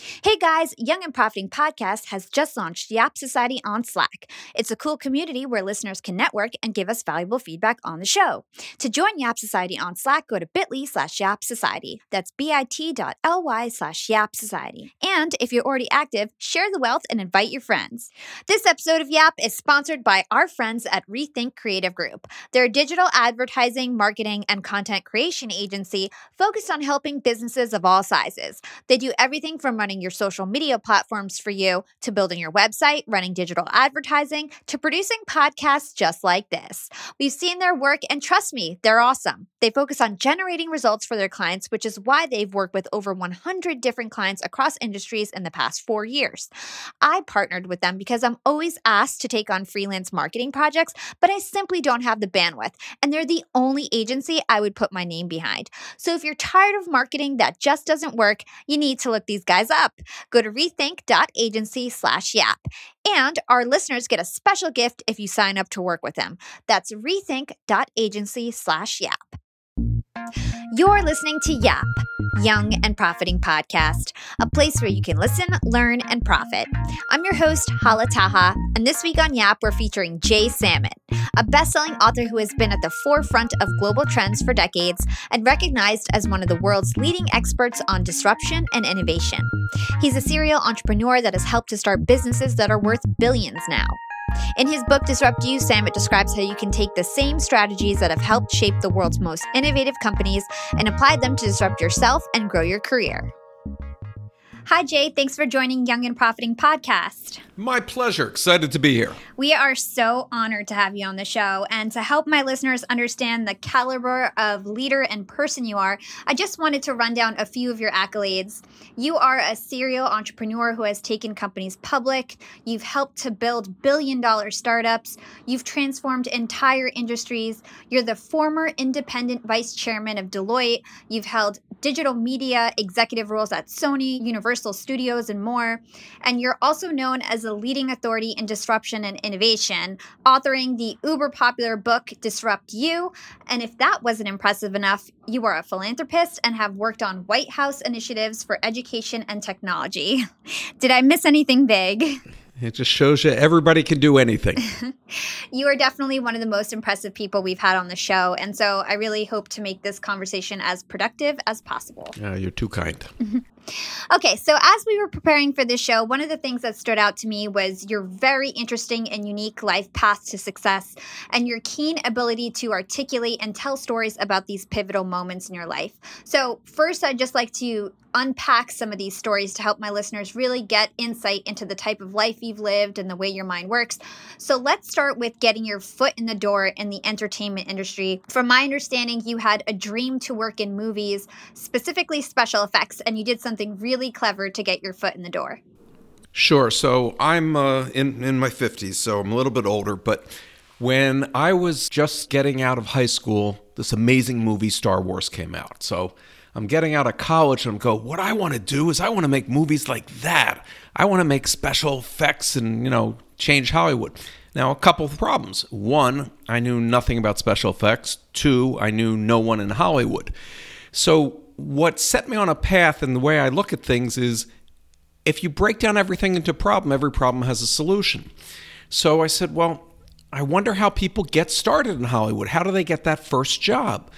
Hey guys, Young and Profiting Podcast has just launched Yap Society on Slack. It's a cool community where listeners can network and give us valuable feedback on the show. To join Yap Society on Slack, go to bit.ly slash Yap Society. That's bit.ly slash Yap Society. And if you're already active, share the wealth and invite your friends. This episode of Yap is sponsored by our friends at Rethink Creative Group. They're a digital advertising, marketing, and content creation agency focused on helping businesses of all sizes. They do everything from running running your social media platforms for you, to building your website, running digital advertising, to producing podcasts just like this. We've seen their work, and trust me, they're awesome. They focus on generating results for their clients, which is why they've worked with over 100 different clients across industries in the past four years. I partnered with them because I'm always asked to take on freelance marketing projects, but I simply don't have the bandwidth, and they're the only agency I would put my name behind. So if you're tired of marketing that just doesn't work, you need to look these guys up up. Go to rethink.agency slash yap. And our listeners get a special gift if you sign up to work with them. That's rethink.agency slash yap. You're listening to Yap, Young and Profiting Podcast, a place where you can listen, learn, and profit. I'm your host, Hala Taha, and this week on Yap, we're featuring Jay Samit, a best-selling author who has been at the forefront of global trends for decades and recognized as one of the world's leading experts on disruption and innovation. He's a serial entrepreneur that has helped to start businesses that are worth billions now. In his book Disrupt You, Samit describes how you can take the same strategies that have helped shape the world's most innovative companies and apply them to disrupt yourself and grow your career. Hi, Jay. Thanks for joining Young and Profiting Podcast. My pleasure. Excited to be here. We are so honored to have you on the show. And to help my listeners understand the caliber of leader and person you are, I just wanted to run down a few of your accolades. You are a serial entrepreneur who has taken companies public. You've helped to build billion dollar startups. You've transformed entire industries. You're the former independent vice chairman of Deloitte. You've held digital media executive roles at Sony, Universal Studios, and more. And you're also known as a leading authority in disruption and innovation, authoring the uber popular book Disrupt You. And if that wasn't impressive enough, you are a philanthropist and have worked on White House initiatives for education and technology. Did I miss anything big? It just shows you everybody can do anything. you are definitely one of the most impressive people we've had on the show. And so I really hope to make this conversation as productive as possible. Uh, you're too kind. Okay, so as we were preparing for this show, one of the things that stood out to me was your very interesting and unique life path to success and your keen ability to articulate and tell stories about these pivotal moments in your life. So, first, I'd just like to unpack some of these stories to help my listeners really get insight into the type of life you've lived and the way your mind works. So, let's start with getting your foot in the door in the entertainment industry. From my understanding, you had a dream to work in movies, specifically special effects, and you did something something really clever to get your foot in the door? Sure. So I'm uh, in in my 50s, so I'm a little bit older. But when I was just getting out of high school, this amazing movie Star Wars came out. So I'm getting out of college and I'm go, what I want to do is I want to make movies like that. I want to make special effects and you know change Hollywood. Now, a couple of problems. One, I knew nothing about special effects. Two, I knew no one in Hollywood. So what set me on a path and the way I look at things is if you break down everything into problem, every problem has a solution. So I said, well, I wonder how people get started in Hollywood. How do they get that first job?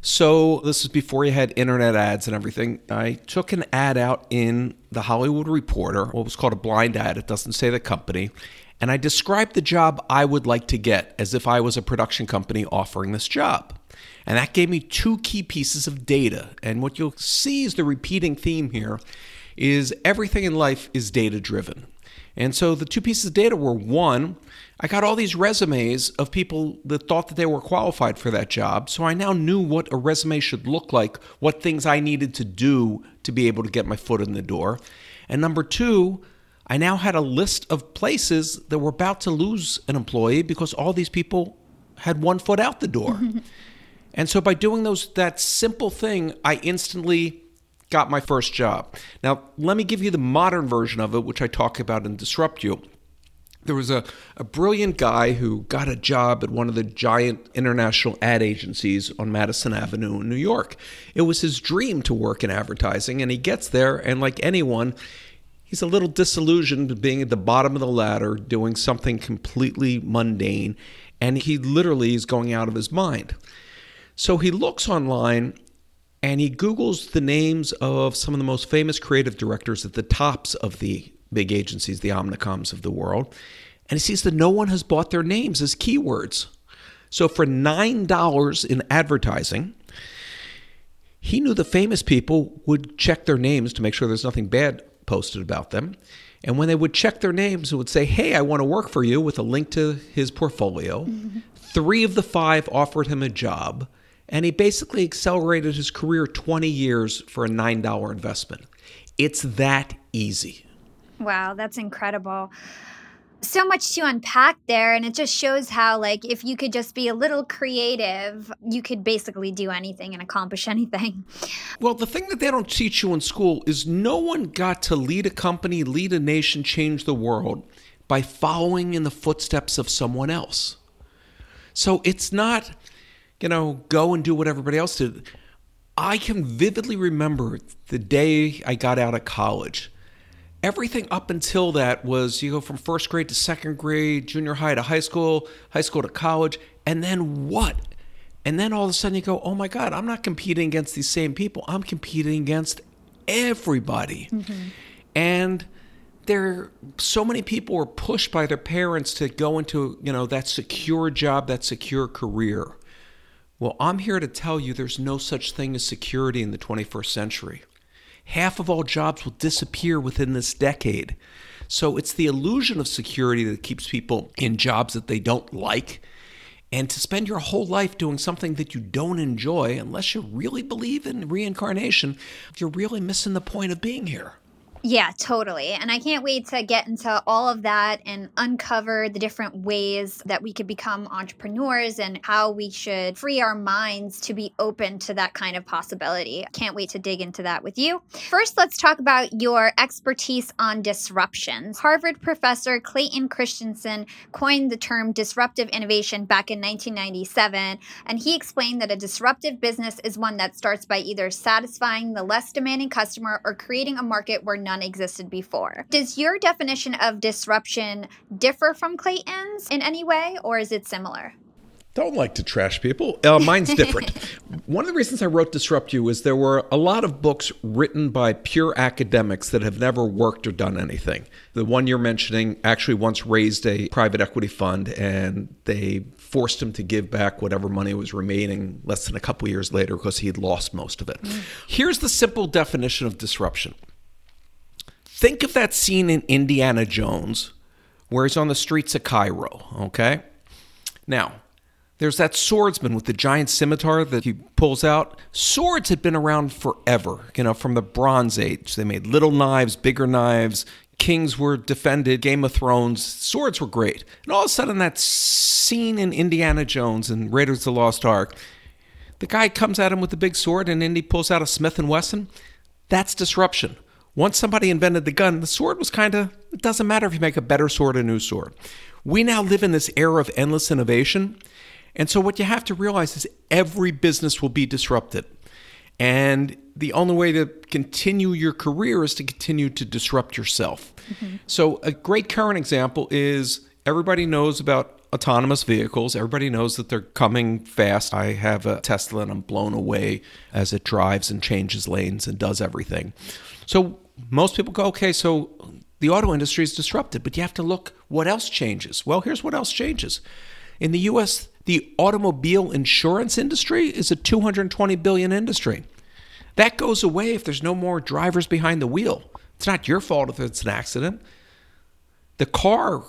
So this is before you had internet ads and everything. I took an ad out in the Hollywood Reporter, what was called a blind ad. It doesn't say the company. And I described the job I would like to get as if I was a production company offering this job. And that gave me two key pieces of data. And what you'll see is the repeating theme here is everything in life is data driven. And so the two pieces of data were one, I got all these resumes of people that thought that they were qualified for that job. So I now knew what a resume should look like, what things I needed to do to be able to get my foot in the door. And number two, I now had a list of places that were about to lose an employee because all these people had one foot out the door. And so by doing those that simple thing, I instantly got my first job. Now, let me give you the modern version of it, which I talk about in Disrupt You. There was a, a brilliant guy who got a job at one of the giant international ad agencies on Madison Avenue in New York. It was his dream to work in advertising, and he gets there, and like anyone, he's a little disillusioned being at the bottom of the ladder, doing something completely mundane, and he literally is going out of his mind. So he looks online and he Googles the names of some of the most famous creative directors at the tops of the big agencies, the Omnicoms of the world, and he sees that no one has bought their names as keywords. So for $9 in advertising, he knew the famous people would check their names to make sure there's nothing bad posted about them. And when they would check their names, it would say, Hey, I want to work for you with a link to his portfolio. Mm-hmm. Three of the five offered him a job, and he basically accelerated his career 20 years for a $9 investment. It's that easy. Wow, that's incredible so much to unpack there and it just shows how like if you could just be a little creative you could basically do anything and accomplish anything well the thing that they don't teach you in school is no one got to lead a company lead a nation change the world by following in the footsteps of someone else so it's not you know go and do what everybody else did i can vividly remember the day i got out of college everything up until that was you go from first grade to second grade, junior high to high school, high school to college, and then what? And then all of a sudden you go, oh my God, I'm not competing against these same people. I'm competing against everybody. Mm-hmm. And there so many people were pushed by their parents to go into, you know, that secure job, that secure career. Well, I'm here to tell you there's no such thing as security in the 21st century half of all jobs will disappear within this decade. So it's the illusion of security that keeps people in jobs that they don't like. And to spend your whole life doing something that you don't enjoy, unless you really believe in reincarnation, you're really missing the point of being here. Yeah, totally. And I can't wait to get into all of that and uncover the different ways that we could become entrepreneurs and how we should free our minds to be open to that kind of possibility. Can't wait to dig into that with you. First, let's talk about your expertise on disruptions. Harvard professor Clayton Christensen coined the term disruptive innovation back in 1997, and he explained that a disruptive business is one that starts by either satisfying the less demanding customer or creating a market where none existed before. Does your definition of disruption differ from Clayton's in any way, or is it similar? Don't like to trash people. Uh, mine's different. One of the reasons I wrote Disrupt You is there were a lot of books written by pure academics that have never worked or done anything. The one you're mentioning actually once raised a private equity fund and they forced him to give back whatever money was remaining less than a couple years later because he'd lost most of it. Mm. Here's the simple definition of disruption Think of that scene in Indiana Jones where he's on the streets of Cairo, okay? Now, there's that swordsman with the giant scimitar that he pulls out. Swords had been around forever, you know, from the Bronze Age. They made little knives, bigger knives. Kings were defended, Game of Thrones. Swords were great. And all of a sudden, that scene in Indiana Jones and Raiders of the Lost Ark, the guy comes at him with a big sword and Indy pulls out a Smith & Wesson. That's disruption. Once somebody invented the gun, the sword was kind of, it doesn't matter if you make a better sword or a new sword. We now live in this era of endless innovation. And so, what you have to realize is every business will be disrupted. And the only way to continue your career is to continue to disrupt yourself. Mm-hmm. So, a great current example is everybody knows about autonomous vehicles. Everybody knows that they're coming fast. I have a Tesla and I'm blown away as it drives and changes lanes and does everything. So, most people go, okay, so the auto industry is disrupted, but you have to look what else changes. Well, here's what else changes. In the US, the automobile insurance industry is a 220 billion industry. That goes away if there's no more drivers behind the wheel. It's not your fault if it's an accident. The car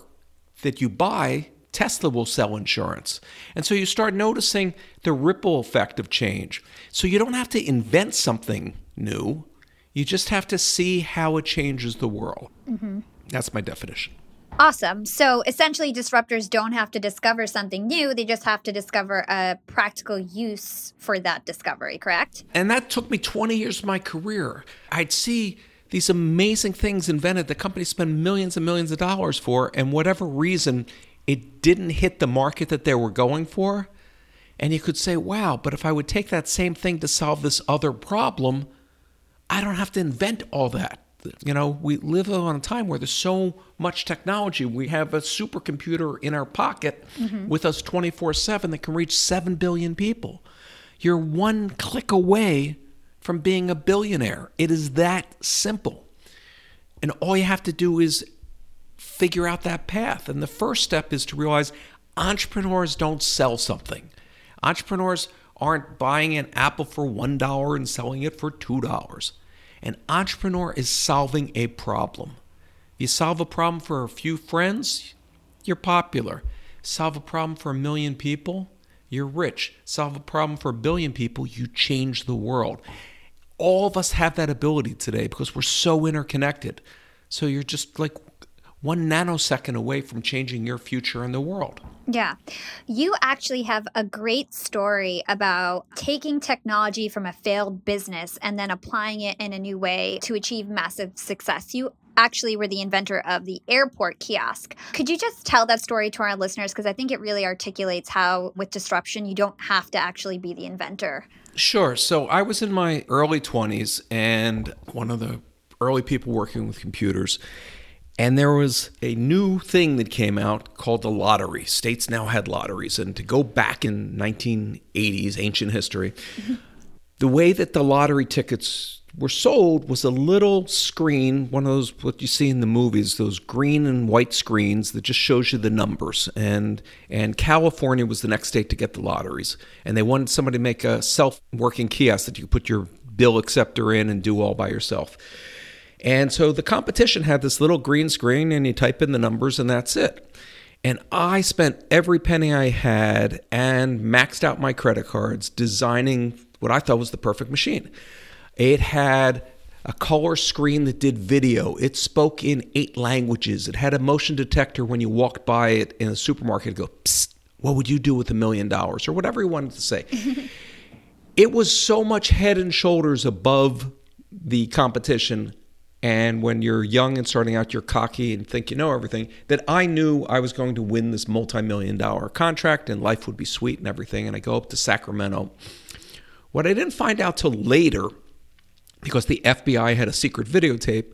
that you buy, Tesla will sell insurance. And so you start noticing the ripple effect of change. So you don't have to invent something new. You just have to see how it changes the world. Mm-hmm. That's my definition. Awesome. So essentially, disruptors don't have to discover something new, they just have to discover a practical use for that discovery, correct? And that took me 20 years of my career. I'd see these amazing things invented that companies spend millions and millions of dollars for, and whatever reason, it didn't hit the market that they were going for. And you could say, wow, but if I would take that same thing to solve this other problem, I don't have to invent all that. You know, we live on a time where there's so much technology. We have a supercomputer in our pocket mm-hmm. with us 24 7 that can reach 7 billion people. You're one click away from being a billionaire. It is that simple. And all you have to do is figure out that path. And the first step is to realize entrepreneurs don't sell something. Entrepreneurs aren't buying an apple for $1 and selling it for $2. An entrepreneur is solving a problem. If You solve a problem for a few friends, you're popular. Solve a problem for a million people, you're rich. Solve a problem for a billion people, you change the world. All of us have that ability today because we're so interconnected. So you're just like one nanosecond away from changing your future in the world. Yeah. You actually have a great story about taking technology from a failed business and then applying it in a new way to achieve massive success. You actually were the inventor of the airport kiosk. Could you just tell that story to our listeners? Because I think it really articulates how, with disruption, you don't have to actually be the inventor. Sure. So I was in my early 20s and one of the early people working with computers. And there was a new thing that came out called the lottery. States now had lotteries. And to go back in 1980s, ancient history, the way that the lottery tickets were sold was a little screen, one of those what you see in the movies, those green and white screens that just shows you the numbers. And and California was the next state to get the lotteries, and they wanted somebody to make a self-working kiosk that you could put your bill acceptor in and do all by yourself. And so the competition had this little green screen, and you type in the numbers, and that's it. And I spent every penny I had and maxed out my credit cards designing what I thought was the perfect machine. It had a color screen that did video. It spoke in eight languages. It had a motion detector when you walked by it in a supermarket. Go, Psst, what would you do with a million dollars? Or whatever you wanted to say. it was so much head and shoulders above the competition. And when you're young and starting out, you're cocky and think you know everything. That I knew I was going to win this multi million dollar contract and life would be sweet and everything. And I go up to Sacramento. What I didn't find out till later because the FBI had a secret videotape,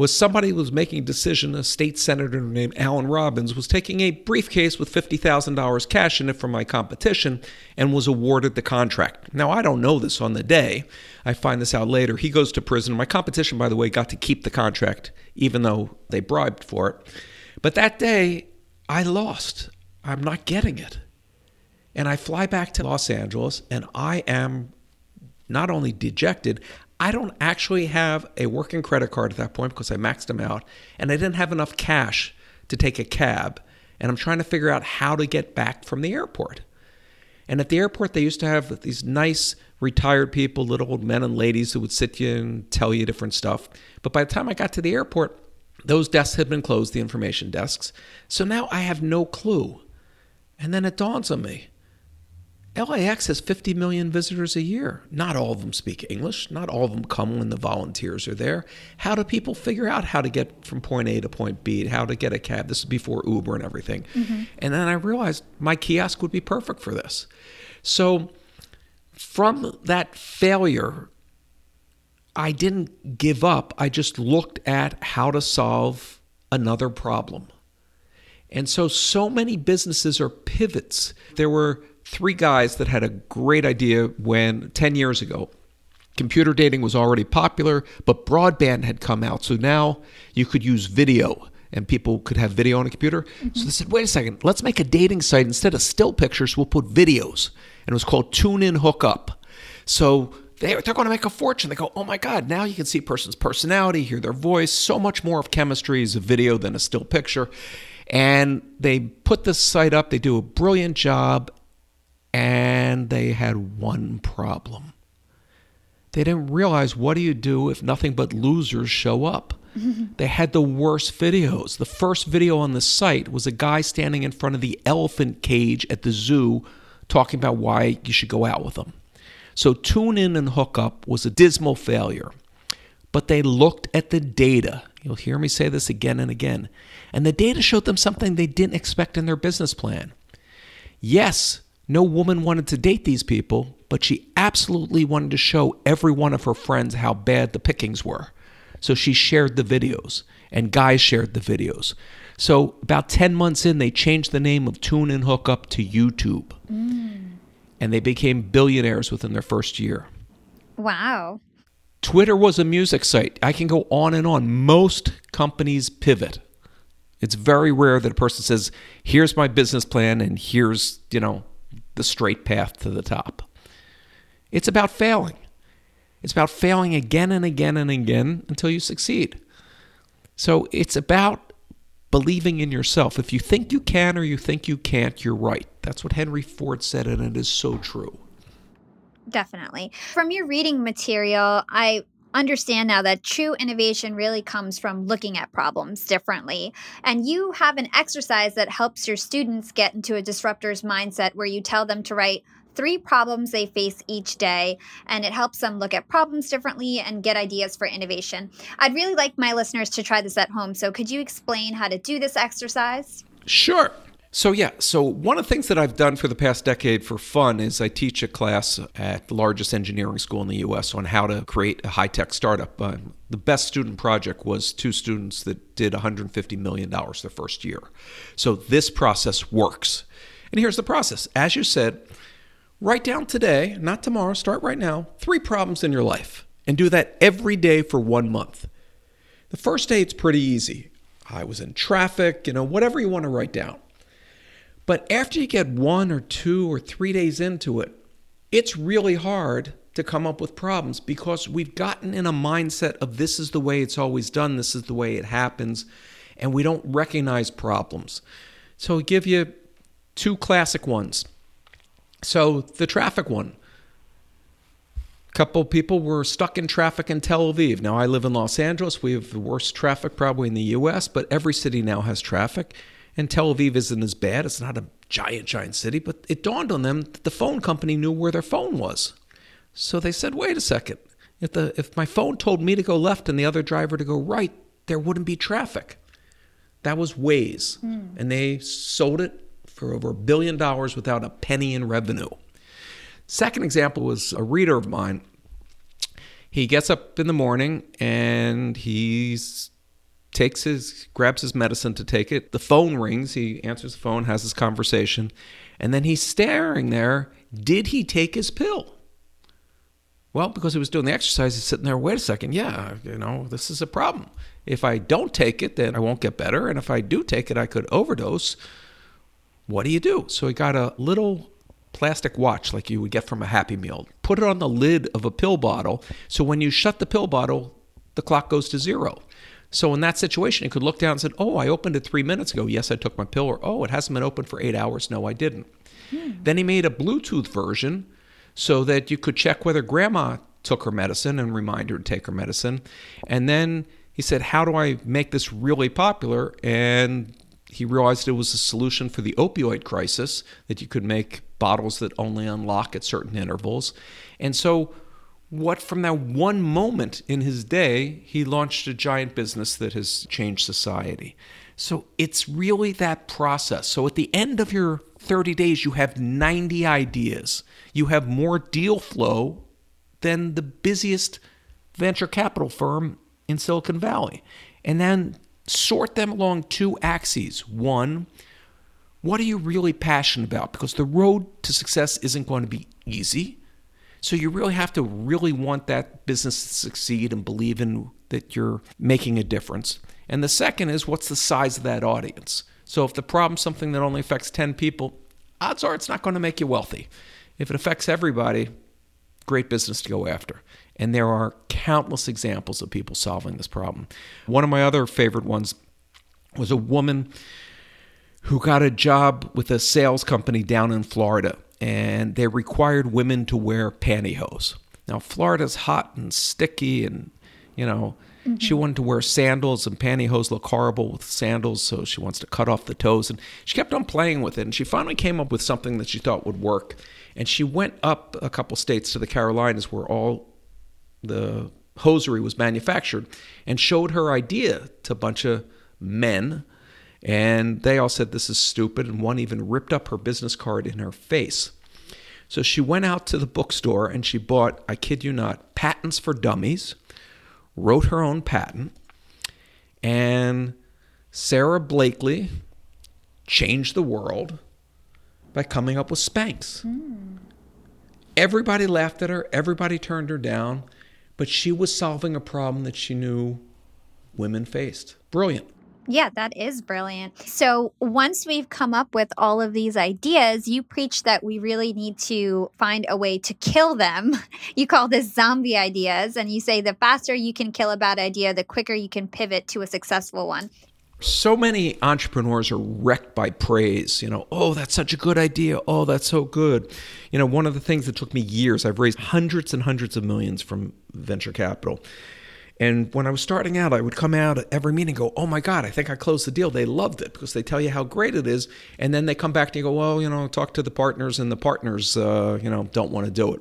was somebody was making a decision. A state senator named Alan Robbins was taking a briefcase with $50,000 cash in it from my competition and was awarded the contract. Now, I don't know this on the day. I find this out later. He goes to prison. My competition, by the way, got to keep the contract, even though they bribed for it. But that day, I lost. I'm not getting it. And I fly back to Los Angeles, and I am not only dejected, I don't actually have a working credit card at that point because I maxed them out, and I didn't have enough cash to take a cab. And I'm trying to figure out how to get back from the airport. And at the airport, they used to have these nice retired people, little old men and ladies who would sit you and tell you different stuff. But by the time I got to the airport, those desks had been closed, the information desks. So now I have no clue. And then it dawns on me LAX has 50 million visitors a year. Not all of them speak English. Not all of them come when the volunteers are there. How do people figure out how to get from point A to point B, how to get a cab? This is before Uber and everything. Mm-hmm. And then I realized my kiosk would be perfect for this. So from that failure, I didn't give up. I just looked at how to solve another problem. And so, so many businesses are pivots. There were three guys that had a great idea when 10 years ago computer dating was already popular, but broadband had come out. So now you could use video and people could have video on a computer. Mm-hmm. So they said, wait a second, let's make a dating site. Instead of still pictures, we'll put videos. And it was called Tune In Hookup. So they, they're going to make a fortune. They go, oh my God, now you can see a person's personality, hear their voice. So much more of chemistry is a video than a still picture. And they put this site up. They do a brilliant job and they had one problem. They didn't realize what do you do if nothing but losers show up? they had the worst videos. The first video on the site was a guy standing in front of the elephant cage at the zoo talking about why you should go out with them. So tune in and hook up was a dismal failure. But they looked at the data. You'll hear me say this again and again. And the data showed them something they didn't expect in their business plan. Yes, no woman wanted to date these people, but she absolutely wanted to show every one of her friends how bad the pickings were. So she shared the videos, and guys shared the videos. So about 10 months in, they changed the name of Tune and Hook Up to YouTube. Mm. And they became billionaires within their first year. Wow. Twitter was a music site. I can go on and on. Most companies pivot. It's very rare that a person says, "Here's my business plan and here's, you know, the straight path to the top." It's about failing. It's about failing again and again and again until you succeed. So it's about believing in yourself. If you think you can or you think you can't, you're right. That's what Henry Ford said, and it is so true. Definitely. From your reading material, I understand now that true innovation really comes from looking at problems differently. And you have an exercise that helps your students get into a disruptor's mindset where you tell them to write three problems they face each day, and it helps them look at problems differently and get ideas for innovation. I'd really like my listeners to try this at home. So, could you explain how to do this exercise? Sure. So, yeah, so one of the things that I've done for the past decade for fun is I teach a class at the largest engineering school in the US on how to create a high tech startup. Uh, the best student project was two students that did $150 million their first year. So, this process works. And here's the process. As you said, write down today, not tomorrow, start right now, three problems in your life and do that every day for one month. The first day, it's pretty easy. I was in traffic, you know, whatever you want to write down. But after you get one or two or three days into it, it's really hard to come up with problems because we've gotten in a mindset of this is the way it's always done, this is the way it happens, and we don't recognize problems. So I'll give you two classic ones. So the traffic one. A couple people were stuck in traffic in Tel Aviv. Now I live in Los Angeles. We have the worst traffic probably in the US, but every city now has traffic. And Tel Aviv isn't as bad. It's not a giant, giant city, but it dawned on them that the phone company knew where their phone was. So they said, wait a second. If, the, if my phone told me to go left and the other driver to go right, there wouldn't be traffic. That was Waze. Mm. And they sold it for over a billion dollars without a penny in revenue. Second example was a reader of mine. He gets up in the morning and he's takes his grabs his medicine to take it. The phone rings. He answers the phone, has his conversation, and then he's staring there. Did he take his pill? Well, because he was doing the exercise, he's sitting there. Wait a second. Yeah, you know, this is a problem. If I don't take it, then I won't get better, and if I do take it, I could overdose. What do you do? So he got a little plastic watch like you would get from a Happy Meal. Put it on the lid of a pill bottle. So when you shut the pill bottle, the clock goes to zero. So in that situation, you could look down and say, "Oh, I opened it three minutes ago. Yes, I took my pill." Or, "Oh, it hasn't been open for eight hours. No, I didn't." Hmm. Then he made a Bluetooth version so that you could check whether Grandma took her medicine and remind her to take her medicine. And then he said, "How do I make this really popular?" And he realized it was a solution for the opioid crisis that you could make bottles that only unlock at certain intervals. And so what from that one moment in his day, he launched a giant business that has changed society. So it's really that process. So at the end of your 30 days, you have 90 ideas. You have more deal flow than the busiest venture capital firm in Silicon Valley. And then sort them along two axes. One, what are you really passionate about? Because the road to success isn't going to be easy. So you really have to really want that business to succeed and believe in that you're making a difference. And the second is what's the size of that audience? So if the problem's something that only affects 10 people, odds are it's not going to make you wealthy. If it affects everybody, great business to go after. And there are countless examples of people solving this problem. One of my other favorite ones was a woman who got a job with a sales company down in Florida and they required women to wear pantyhose. Now, Florida's hot and sticky, and you know, mm-hmm. she wanted to wear sandals, and pantyhose look horrible with sandals, so she wants to cut off the toes. And she kept on playing with it, and she finally came up with something that she thought would work. And she went up a couple states to the Carolinas, where all the hosiery was manufactured, and showed her idea to a bunch of men and they all said this is stupid, and one even ripped up her business card in her face. So she went out to the bookstore and she bought, I kid you not, Patents for Dummies, wrote her own patent, and Sara Blakely changed the world by coming up with Spanx. Mm. Everybody laughed at her, everybody turned her down, but she was solving a problem that she knew women faced. Brilliant. Yeah, that is brilliant. So, once we've come up with all of these ideas, you preach that we really need to find a way to kill them. You call this zombie ideas, and you say the faster you can kill a bad idea, the quicker you can pivot to a successful one. So many entrepreneurs are wrecked by praise. You know, oh, that's such a good idea. Oh, that's so good. You know, one of the things that took me years, I've raised hundreds and hundreds of millions from venture capital and when I was starting out, I would come out at every meeting go, Oh my God, I think I closed the deal. They loved it because they tell you how great it is. And then they come back and you go, Well, you know, talk to the partners, and the partners, uh, you know, don't want to do it.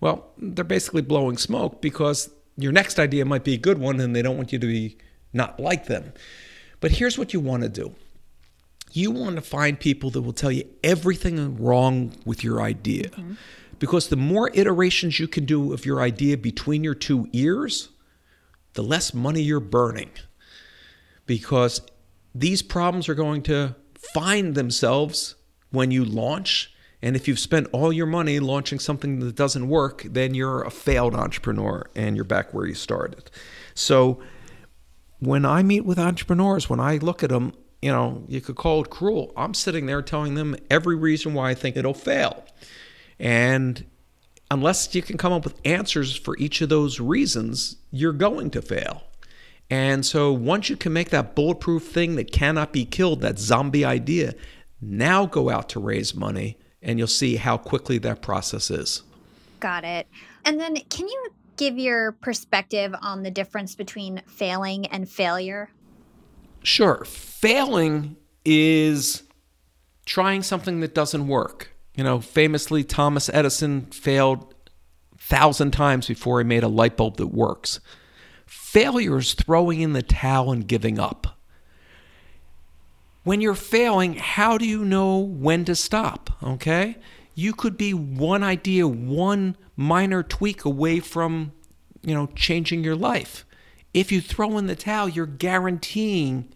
Well, they're basically blowing smoke because your next idea might be a good one and they don't want you to be not like them. But here's what you want to do you want to find people that will tell you everything wrong with your idea. Mm-hmm. Because the more iterations you can do of your idea between your two ears, the less money you're burning. Because these problems are going to find themselves when you launch. And if you've spent all your money launching something that doesn't work, then you're a failed entrepreneur and you're back where you started. So when I meet with entrepreneurs, when I look at them, you know, you could call it cruel. I'm sitting there telling them every reason why I think it'll fail. And unless you can come up with answers for each of those reasons, you're going to fail. And so once you can make that bulletproof thing that cannot be killed, that zombie idea, now go out to raise money and you'll see how quickly that process is. Got it. And then can you give your perspective on the difference between failing and failure? Sure. Failing is trying something that doesn't work. You know, famously, Thomas Edison failed thousand times before he made a light bulb that works. Failure is throwing in the towel and giving up. When you're failing, how do you know when to stop? Okay? You could be one idea, one minor tweak away from, you know, changing your life. If you throw in the towel, you're guaranteeing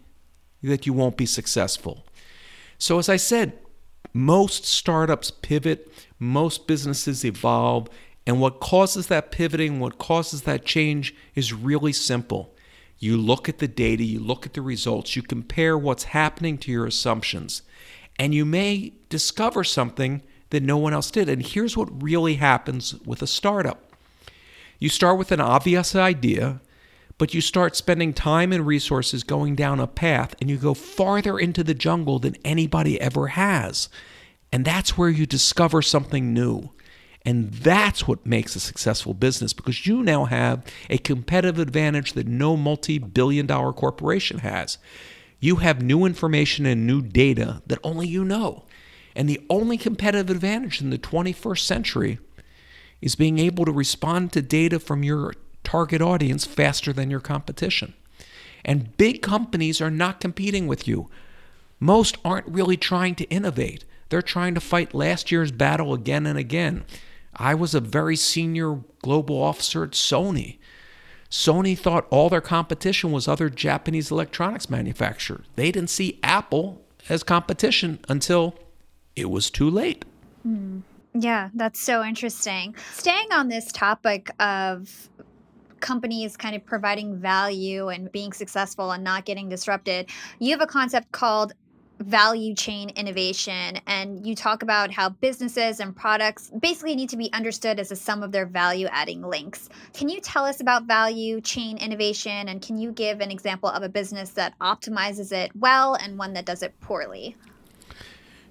that you won't be successful. So, as I said, most startups pivot, most businesses evolve, and what causes that pivoting, what causes that change is really simple. You look at the data, you look at the results, you compare what's happening to your assumptions, and you may discover something that no one else did. And here's what really happens with a startup you start with an obvious idea, but you start spending time and resources going down a path and you go farther into the jungle than anybody ever has. And that's where you discover something new. And that's what makes a successful business because you now have a competitive advantage that no multi billion dollar corporation has. You have new information and new data that only you know. And the only competitive advantage in the 21st century is being able to respond to data from your target audience faster than your competition. And big companies are not competing with you. Most aren't really trying to innovate. They're trying to fight last year's battle again and again. I was a very senior global officer at Sony. Sony thought all their competition was other Japanese electronics manufacturers. They didn't see Apple as competition until it was too late. Mm. Yeah, that's so interesting. Staying on this topic of companies kind of providing value and being successful and not getting disrupted, you have a concept called value chain innovation and you talk about how businesses and products basically need to be understood as a sum of their value adding links. Can you tell us about value chain innovation and can you give an example of a business that optimizes it well and one that does it poorly?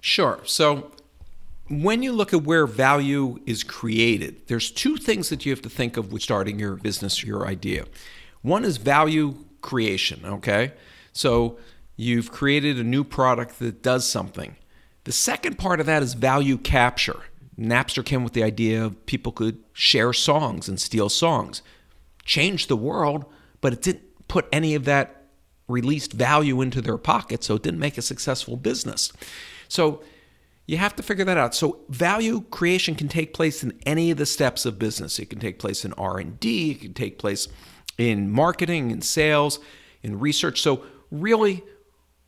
Sure. So when you look at where value is created, there's two things that you have to think of with starting your business or your idea. One is value creation, okay? So you've created a new product that does something. The second part of that is value capture. Napster came with the idea of people could share songs and steal songs. Changed the world, but it didn't put any of that released value into their pocket, so it didn't make a successful business. So you have to figure that out. So value creation can take place in any of the steps of business. It can take place in R&D, it can take place in marketing, in sales, in research. So, really,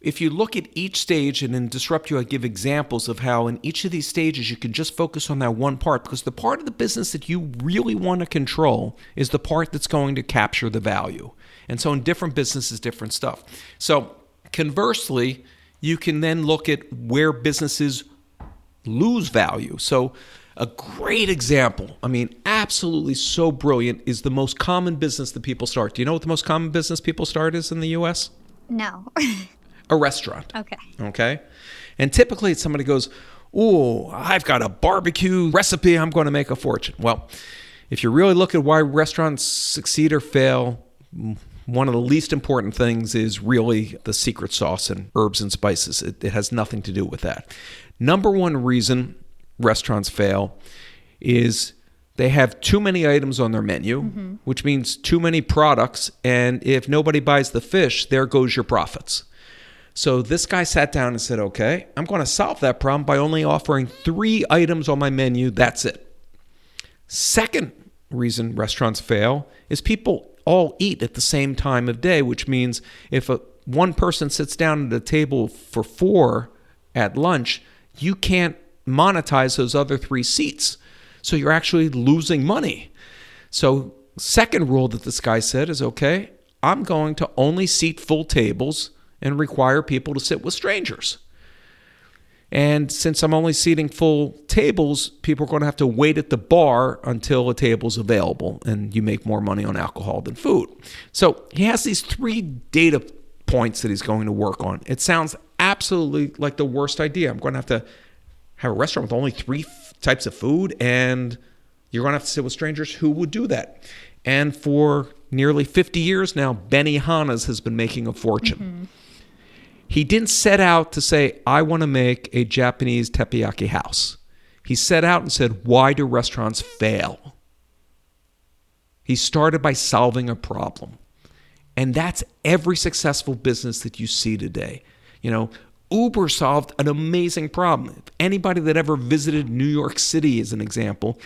if you look at each stage and in Disrupt You, I give examples of how in each of these stages you can just focus on that one part because the part of the business that you really want to control is the part that's going to capture the value. And so in different businesses, different stuff. So conversely, you can then look at where businesses lose value. So a great example, I mean, absolutely so brilliant, is the most common business that people start. Do you know what the most common business people start is in the US? No. a restaurant. Okay. Okay. And typically somebody goes, Oh, I've got a barbecue recipe. I'm going to make a fortune. Well, if you really look at why restaurants succeed or fail, one of the least important things is really the secret sauce and herbs and spices. It, it has nothing to do with that. Number one reason restaurants fail is they have too many items on their menu, mm-hmm. which means too many products. And if nobody buys the fish, there goes your profits. So this guy sat down and said, okay, I'm going to solve that problem by only offering three items on my menu. That's it. Second reason restaurants fail is people all eat at the same time of day, which means if a, one person sits down at a table for four at lunch, you can't monetize those other three seats. So you're actually losing money. So, second rule that this guy said is okay, I'm going to only seat full tables and require people to sit with strangers. And since I'm only seating full tables, people are going to have to wait at the bar until a table is available, and you make more money on alcohol than food. So he has these three data points that he's going to work on. It sounds absolutely like the worst idea. I'm going to have to have a restaurant with only three f- types of food, and you're going to have to sit with strangers. Who would do that? And for nearly 50 years now, Benny Benihana's has been making a fortune. Mm-hmm. He didn't set out to say, I want to make a Japanese teppanyaki house. He set out and said, Why do restaurants fail? He started by solving a problem. And that's every successful business that you see today. You know, Uber solved an amazing problem. If anybody that ever visited New York City, is an example,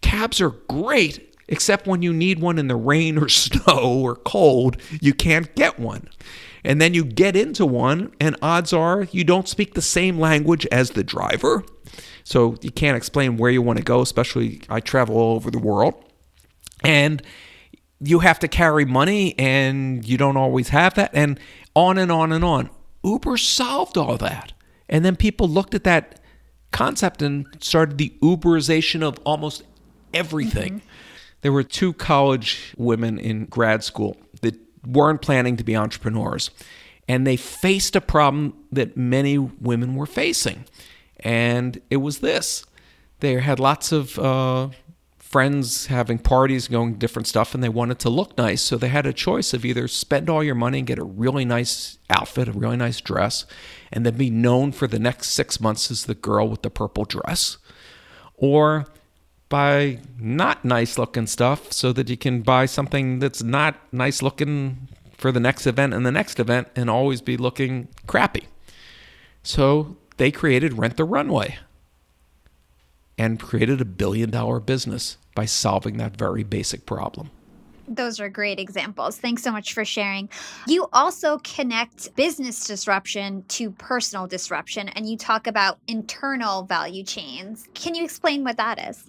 cabs are great, except when you need one in the rain or snow or cold, you can't get one. And then you get into one, and odds are you don't speak the same language as the driver. So you can't explain where you want to go, especially I travel all over the world. And you have to carry money, and you don't always have that, and on and on and on. Uber solved all that. And then people looked at that concept and started the Uberization of almost everything. Mm-hmm. There were two college women in grad school weren't planning to be entrepreneurs. And they faced a problem that many women were facing. And it was this they had lots of uh, friends having parties, going different stuff, and they wanted to look nice. So they had a choice of either spend all your money and get a really nice outfit, a really nice dress, and then be known for the next six months as the girl with the purple dress, or buy not nice looking stuff so that you can buy something that's not nice looking for the next event and the next event and always be looking crappy. So they created Rent the Runway and created a billion dollar business by solving that very basic problem. Those are great examples. Thanks so much for sharing. You also connect business disruption to personal disruption, and you talk about internal value chains. Can you explain what that is?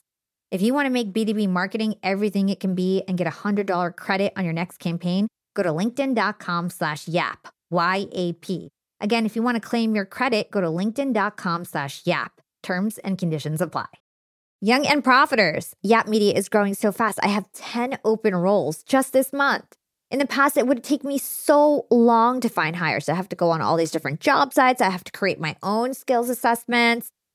If you want to make B2B marketing everything it can be and get a $100 credit on your next campaign, go to linkedin.com slash yap, Y-A-P. Again, if you want to claim your credit, go to linkedin.com slash yap. Terms and conditions apply. Young and profiters, Yap Media is growing so fast. I have 10 open roles just this month. In the past, it would take me so long to find hires. I have to go on all these different job sites. I have to create my own skills assessments.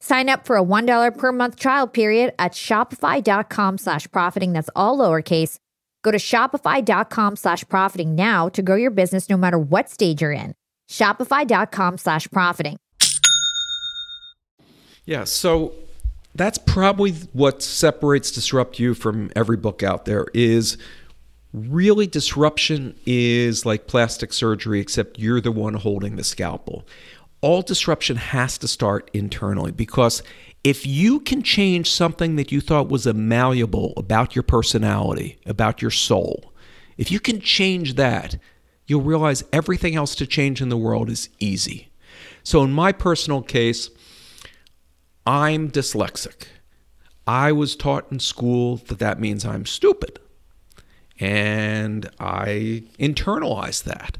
Sign up for a $1 per month trial period at shopify.com slash profiting. That's all lowercase. Go to shopify.com slash profiting now to grow your business no matter what stage you're in. Shopify.com slash profiting. Yeah, so that's probably what separates Disrupt You from every book out there is – Really, disruption is like plastic surgery, except you're the one holding the scalpel. All disruption has to start internally because If you can change something that you thought was malleable about your personality, about your soul, if you can change that, you'll realize everything else to change in the world is easy. So, in my personal case, I'm dyslexic. I was taught in school that that means I'm stupid. And I internalized that.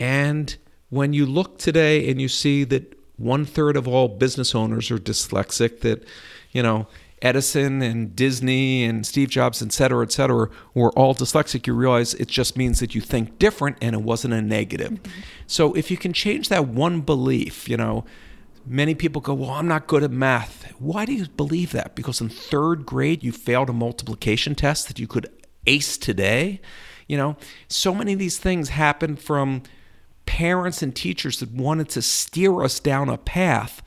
And when you look today and you see that one third of all business owners are dyslexic, that, you know, Edison and Disney and Steve Jobs, et cetera, et cetera, were all dyslexic, you realize it just means that you think different and it wasn't a negative. Mm-hmm. So if you can change that one belief, you know, many people go, Well, I'm not good at math. Why do you believe that? Because in third grade you failed a multiplication test that you could ace today? You know, so many of these things happen from parents and teachers that wanted to steer us down a path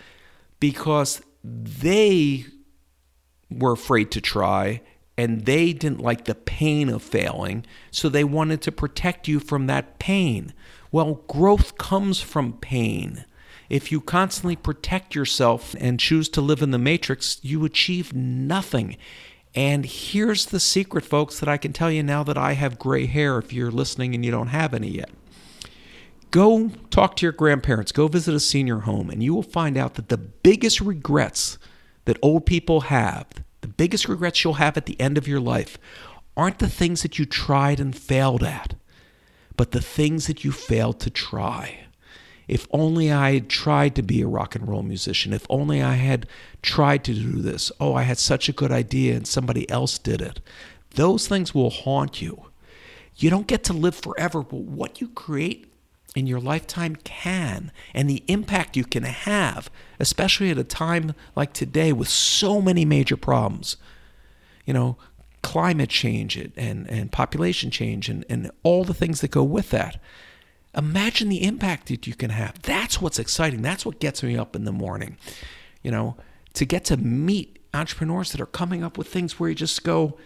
because they were afraid to try and they didn't like the pain of failing, so they wanted to protect you from that pain. Well, growth comes from pain. If you constantly protect yourself and choose to live in the matrix, you achieve nothing. And here's the secret, folks, that I can tell you now that I have gray hair if you're listening and you don't have any yet. Go talk to your grandparents, go visit a senior home, and you will find out that the biggest regrets that old people have, the biggest regrets you'll have at the end of your life, aren't the things that you tried and failed at, but the things that you failed to try. If only I had tried to be a rock and roll musician. If only I had tried to do this. Oh, I had such a good idea and somebody else did it. Those things will haunt you. You don't get to live forever, but what you create in your lifetime can, and the impact you can have, especially at a time like today with so many major problems. You know, climate change and, and population change and, and all the things that go with that. Imagine the impact that you can have. That's what's exciting. That's what gets me up in the morning. You know, to get to meet entrepreneurs that are coming up with things where you just go,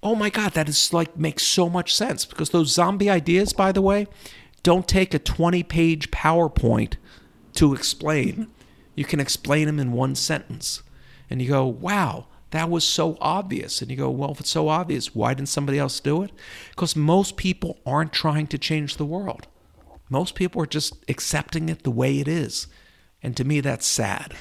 oh my God, that is like makes so much sense. Because those zombie ideas, by the way, don't take a 20 page PowerPoint to explain. You can explain them in one sentence. And you go, wow, that was so obvious. And you go, well, if it's so obvious, why didn't somebody else do it? Because most people aren't trying to change the world. Most people are just accepting it the way it is. And to me, that's sad.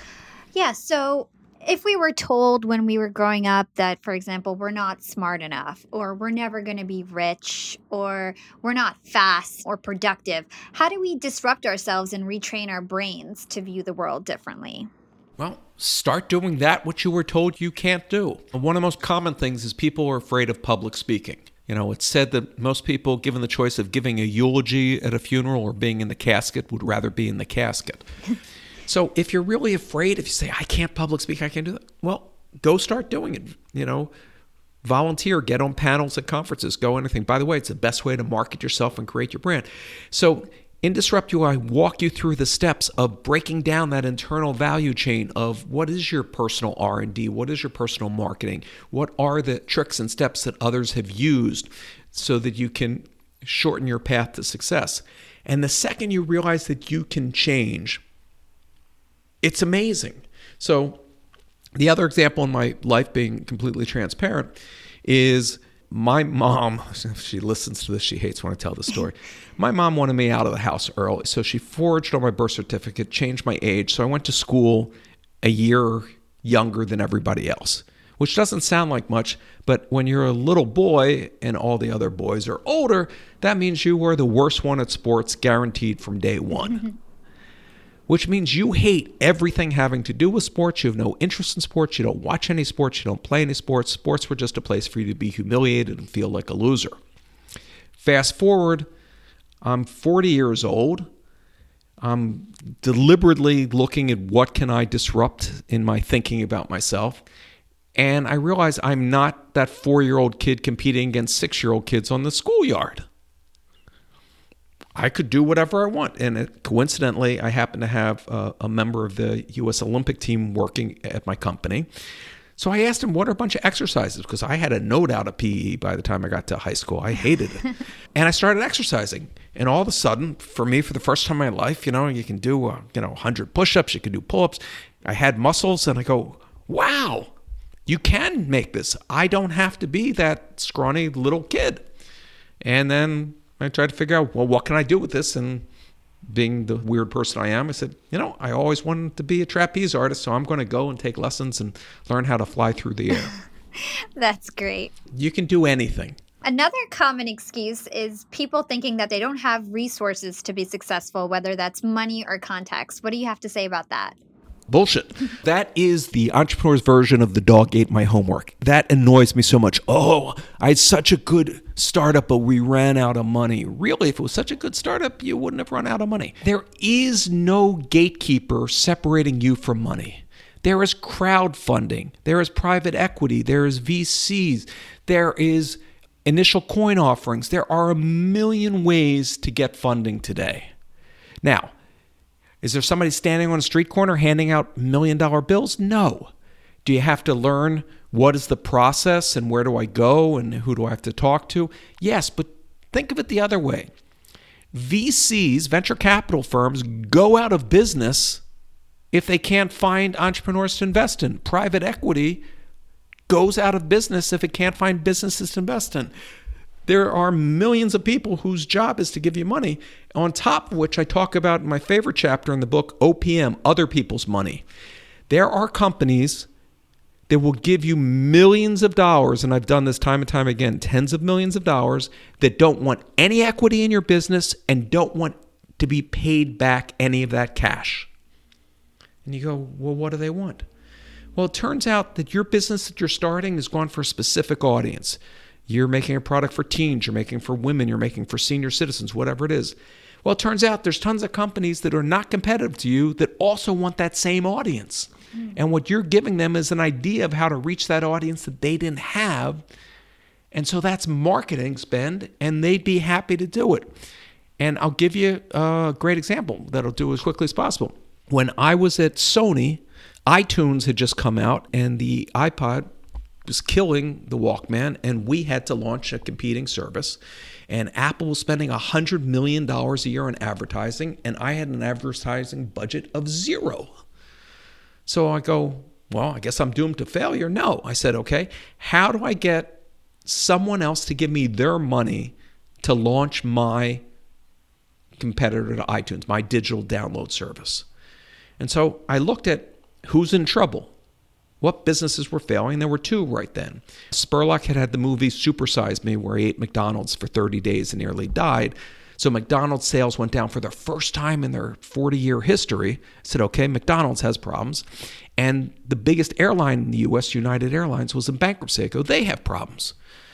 Yeah. So if we were told when we were growing up that, for example, we're not smart enough, or we're never going to be rich, or we're not fast or productive, how do we disrupt ourselves and retrain our brains to view the world differently? Well, start doing that which you were told you can't do. One of the most common things is people are afraid of public speaking. You know, it's said that most people, given the choice of giving a eulogy at a funeral or being in the casket, would rather be in the casket. So if you're really afraid, if you say, I can't public speak, I can't do that, well, go start doing it. You know, volunteer, get on panels at conferences, go anything. By the way, it's the best way to market yourself and create your brand. So in Disrupt You, I walk you through the steps of breaking down that internal value chain of what is your personal R&D, what is your personal marketing, what are the tricks and steps that others have used so that you can shorten your path to success. And the second you realize that you can change, it's amazing. So, the other example in my life being completely transparent is my mom, if she listens to this, she hates when I tell the story. my mom wanted me out of the house early. So she forged on my birth certificate, changed my age. So I went to school a year younger than everybody else, which doesn't sound like much. But when you're a little boy and all the other boys are older, that means you were the worst one at sports guaranteed from day one which means you hate everything having to do with sports. You have no interest in sports. You don't watch any sports. You don't play any sports. Sports were just a place for you to be humiliated and feel like a loser. Fast forward, I'm 40 years old. I'm deliberately looking at what can I disrupt in my thinking about myself. And I realize I'm not that four year old kid competing against six year old kids on the schoolyard. I could do whatever I want. And it, coincidentally, I happen to have a, a member of the U.S. Olympic team working at my company. So I asked him, what are a bunch of exercises? Because I had a note out of PE by the time I got to high school. I hated it. and I started exercising. And all of a sudden, for me, for the first time in my life, you know, you can do, uh, you know, 100 push ups, you can do pull ups. I had muscles, and I go, wow, you can make this. I don't have to be that scrawny little kid. And then I tried to figure out, well, what can I do with this? And being the weird person I am, I said, you know, I always wanted to be a trapeze artist, so I'm going to go and take lessons and learn how to fly through the air. That's great. You can do anything. Another common excuse is people thinking that they don't have resources to be successful, whether that's money or contacts. What do you have to say about that? Bullshit. that is the entrepreneur's version of the dog ate my homework. That annoys me so much. Oh, I had such a good startup, but we ran out of money. Really, if it was such a good startup, you wouldn't have run out of money. There is no gatekeeper separating you from money. There is crowdfunding, there is private equity, there is VCs, there is initial coin offerings. There are a million ways to get funding today. Now, is there somebody standing on a street corner handing out million dollar bills? No. Do you have to learn what is the process and where do I go and who do I have to talk to? Yes, but think of it the other way. VCs, venture capital firms, go out of business if they can't find entrepreneurs to invest in. Private equity goes out of business if it can't find businesses to invest in. There are millions of people whose job is to give you money, on top of which I talk about in my favorite chapter in the book, OPM, Other People's Money. There are companies that will give you millions of dollars, and I've done this time and time again, tens of millions of dollars, that don't want any equity in your business and don't want to be paid back any of that cash. And you go, well, what do they want? Well, it turns out that your business that you're starting is gone for a specific audience. You're making a product for teens, you're making for women, you're making for senior citizens, whatever it is. Well, it turns out there's tons of companies that are not competitive to you that also want that same audience. Mm. And what you're giving them is an idea of how to reach that audience that they didn't have. And so that's marketing spend, and they'd be happy to do it. And I'll give you a great example that'll do as quickly as possible. When I was at Sony, iTunes had just come out, and the iPod was killing the Walkman, and we had to launch a competing service. And Apple was spending $100 million a year on advertising, and I had an advertising budget of zero. So I go, Well, I guess I'm doomed to failure. No. I said, Okay, how do I get someone else to give me their money to launch my competitor to iTunes, my digital download service? And so I looked at who's in trouble what businesses were failing. There were two right then. Spurlock had had the movie Super Size Me, where he ate McDonald's for 30 days and nearly died. So McDonald's sales went down for the first time in their 40 year history. I said, okay, McDonald's has problems. And the biggest airline in the US, United Airlines, was in bankruptcy. I go, they have problems.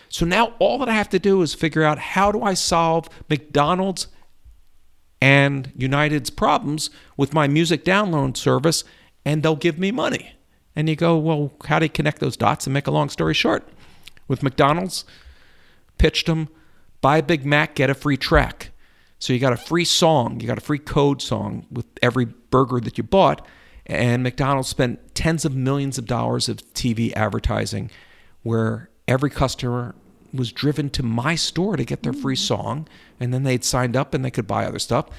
So now all that I have to do is figure out how do I solve McDonald's and United's problems with my music download service, and they'll give me money. And you go, well, how do you connect those dots and make a long story short? With McDonald's, pitched them, buy a Big Mac, get a free track. So you got a free song, you got a free code song with every burger that you bought. And McDonald's spent tens of millions of dollars of TV advertising where every customer was driven to my store to get their free mm. song. And then they'd signed up and they could buy other stuff.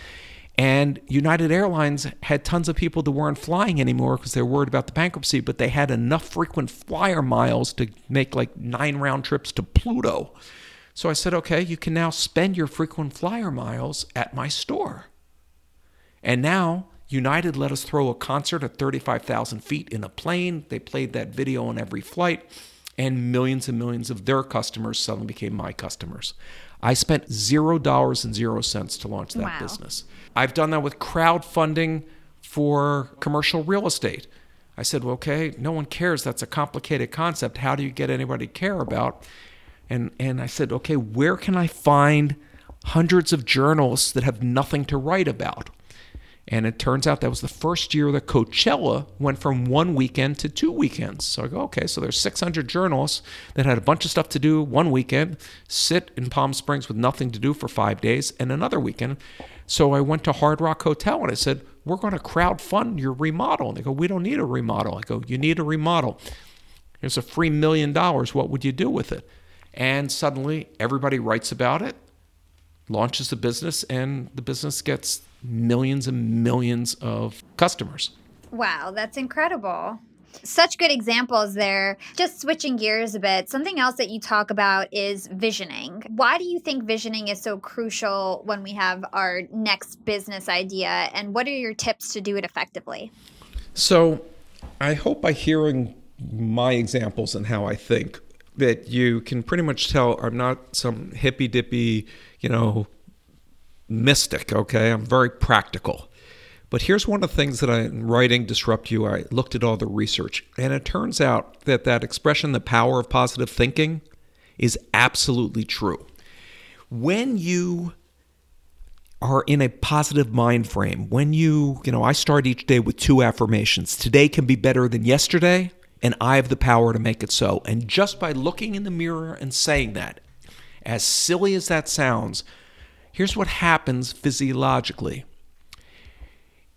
And United Airlines had tons of people that weren't flying anymore because they were worried about the bankruptcy, but they had enough frequent flyer miles to make like nine round trips to Pluto. So I said, okay, you can now spend your frequent flyer miles at my store. And now United let us throw a concert at 35,000 feet in a plane. They played that video on every flight, and millions and millions of their customers suddenly became my customers. I spent zero dollars and zero cents to launch that wow. business. I've done that with crowdfunding for commercial real estate. I said, well, okay, no one cares. That's a complicated concept. How do you get anybody to care about? And and I said, okay, where can I find hundreds of journalists that have nothing to write about? And it turns out that was the first year that Coachella went from one weekend to two weekends. So I go, okay, so there's 600 journalists that had a bunch of stuff to do one weekend, sit in Palm Springs with nothing to do for five days, and another weekend. So I went to Hard Rock Hotel and I said, we're going to crowd fund your remodel. And they go, we don't need a remodel. I go, you need a remodel. Here's a free million dollars. What would you do with it? And suddenly everybody writes about it, launches the business, and the business gets millions and millions of customers. Wow, that's incredible. Such good examples there. Just switching gears a bit, something else that you talk about is visioning. Why do you think visioning is so crucial when we have our next business idea? And what are your tips to do it effectively? So, I hope by hearing my examples and how I think that you can pretty much tell I'm not some hippy dippy, you know, mystic, okay? I'm very practical. But here's one of the things that I, in writing Disrupt You, I looked at all the research, and it turns out that that expression, the power of positive thinking, is absolutely true. When you are in a positive mind frame, when you, you know, I start each day with two affirmations today can be better than yesterday, and I have the power to make it so. And just by looking in the mirror and saying that, as silly as that sounds, here's what happens physiologically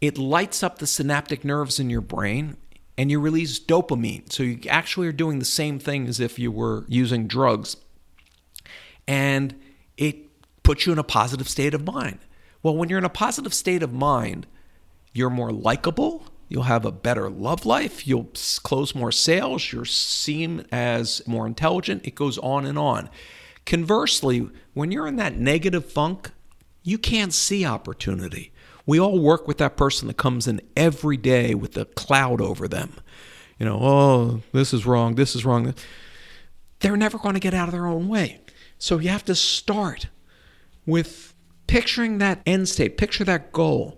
it lights up the synaptic nerves in your brain and you release dopamine. So you actually are doing the same thing as if you were using drugs. And it puts you in a positive state of mind. Well, when you're in a positive state of mind, you're more likable. You'll have a better love life. You'll close more sales. You're seen as more intelligent. It goes on and on. Conversely, when you're in that negative funk, you can't see opportunity. We all work with that person that comes in every day with a cloud over them. You know, oh, this is wrong, this is wrong. They're never going to get out of their own way. So you have to start with picturing that end state, picture that goal.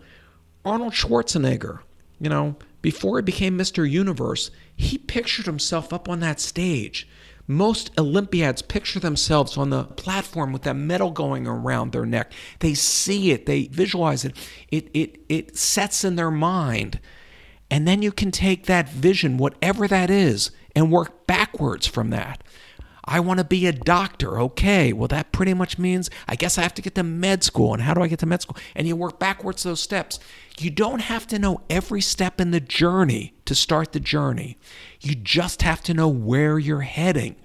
Arnold Schwarzenegger, you know, before he became Mr. Universe, he pictured himself up on that stage most Olympiads picture themselves on the platform with that medal going around their neck. They see it, they visualize it. It it it sets in their mind. And then you can take that vision, whatever that is, and work backwards from that. I want to be a doctor. Okay, well, that pretty much means I guess I have to get to med school. And how do I get to med school? And you work backwards those steps. You don't have to know every step in the journey to start the journey. You just have to know where you're heading.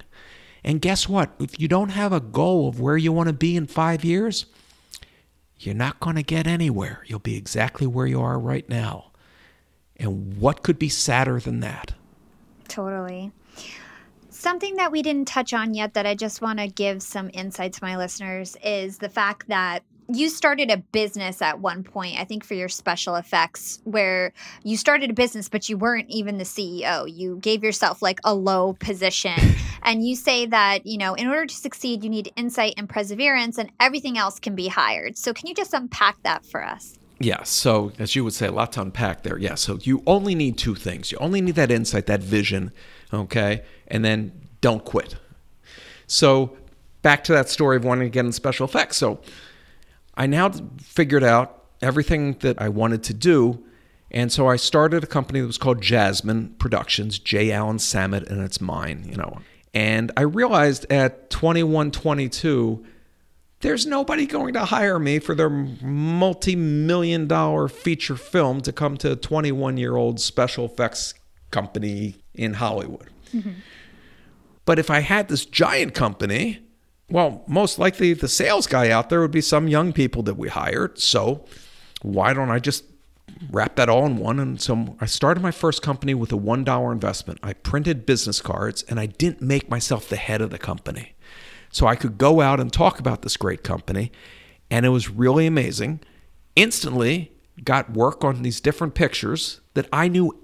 And guess what? If you don't have a goal of where you want to be in five years, you're not going to get anywhere. You'll be exactly where you are right now. And what could be sadder than that? Totally. Something that we didn't touch on yet that I just want to give some insight to my listeners is the fact that you started a business at one point, I think for your special effects, where you started a business, but you weren't even the CEO. You gave yourself like a low position. and you say that, you know, in order to succeed, you need insight and perseverance, and everything else can be hired. So, can you just unpack that for us? Yeah. So, as you would say, a lot to unpack there. Yeah. So, you only need two things you only need that insight, that vision, okay? And then don't quit. So, back to that story of wanting to get in special effects. So, I now figured out everything that I wanted to do. And so I started a company that was called Jasmine Productions, J. Allen Samit, and it's mine, you know. And I realized at 21, 22, there's nobody going to hire me for their multi million dollar feature film to come to a 21 year old special effects company in Hollywood. Mm-hmm. But if I had this giant company, well, most likely the sales guy out there would be some young people that we hired. So why don't I just wrap that all in one? And so I started my first company with a $1 investment. I printed business cards and I didn't make myself the head of the company. So I could go out and talk about this great company. And it was really amazing. Instantly got work on these different pictures that I knew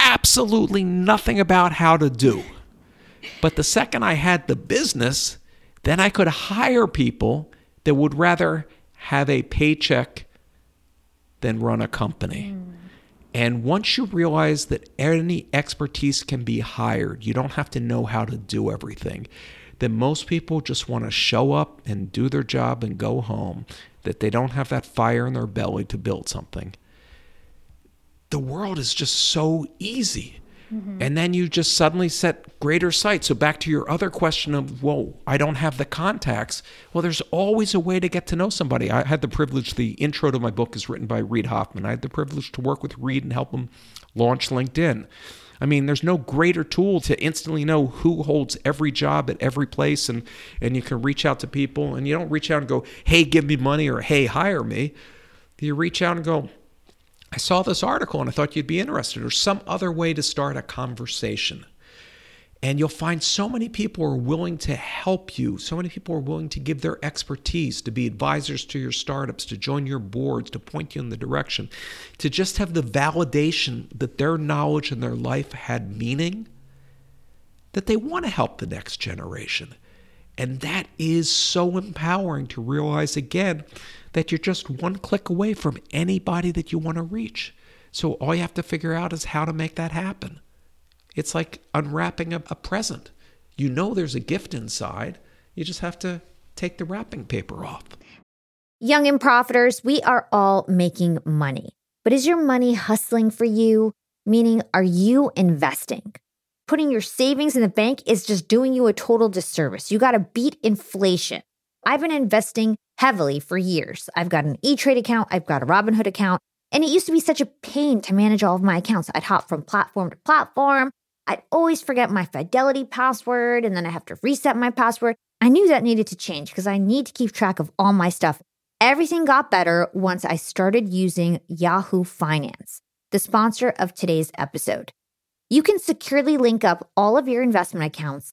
absolutely nothing about how to do. But the second I had the business, then I could hire people that would rather have a paycheck than run a company. Mm. And once you realize that any expertise can be hired, you don't have to know how to do everything, then most people just want to show up and do their job and go home, that they don't have that fire in their belly to build something. The world is just so easy. Mm-hmm. And then you just suddenly set greater sight. So back to your other question of, whoa, I don't have the contacts. Well, there's always a way to get to know somebody. I had the privilege, the intro to my book is written by Reid Hoffman. I had the privilege to work with Reid and help him launch LinkedIn. I mean, there's no greater tool to instantly know who holds every job at every place and and you can reach out to people and you don't reach out and go, "Hey, give me money" or "Hey, hire me." You reach out and go, I saw this article and I thought you'd be interested, or some other way to start a conversation. And you'll find so many people are willing to help you. So many people are willing to give their expertise, to be advisors to your startups, to join your boards, to point you in the direction, to just have the validation that their knowledge and their life had meaning, that they want to help the next generation. And that is so empowering to realize again that you're just one click away from anybody that you want to reach. So all you have to figure out is how to make that happen. It's like unwrapping a, a present. You know there's a gift inside. You just have to take the wrapping paper off. Young and profiters, we are all making money. But is your money hustling for you? Meaning, are you investing? Putting your savings in the bank is just doing you a total disservice. You got to beat inflation. I've been investing heavily for years. I've got an E Trade account, I've got a Robinhood account, and it used to be such a pain to manage all of my accounts. I'd hop from platform to platform. I'd always forget my Fidelity password and then I have to reset my password. I knew that needed to change because I need to keep track of all my stuff. Everything got better once I started using Yahoo Finance, the sponsor of today's episode. You can securely link up all of your investment accounts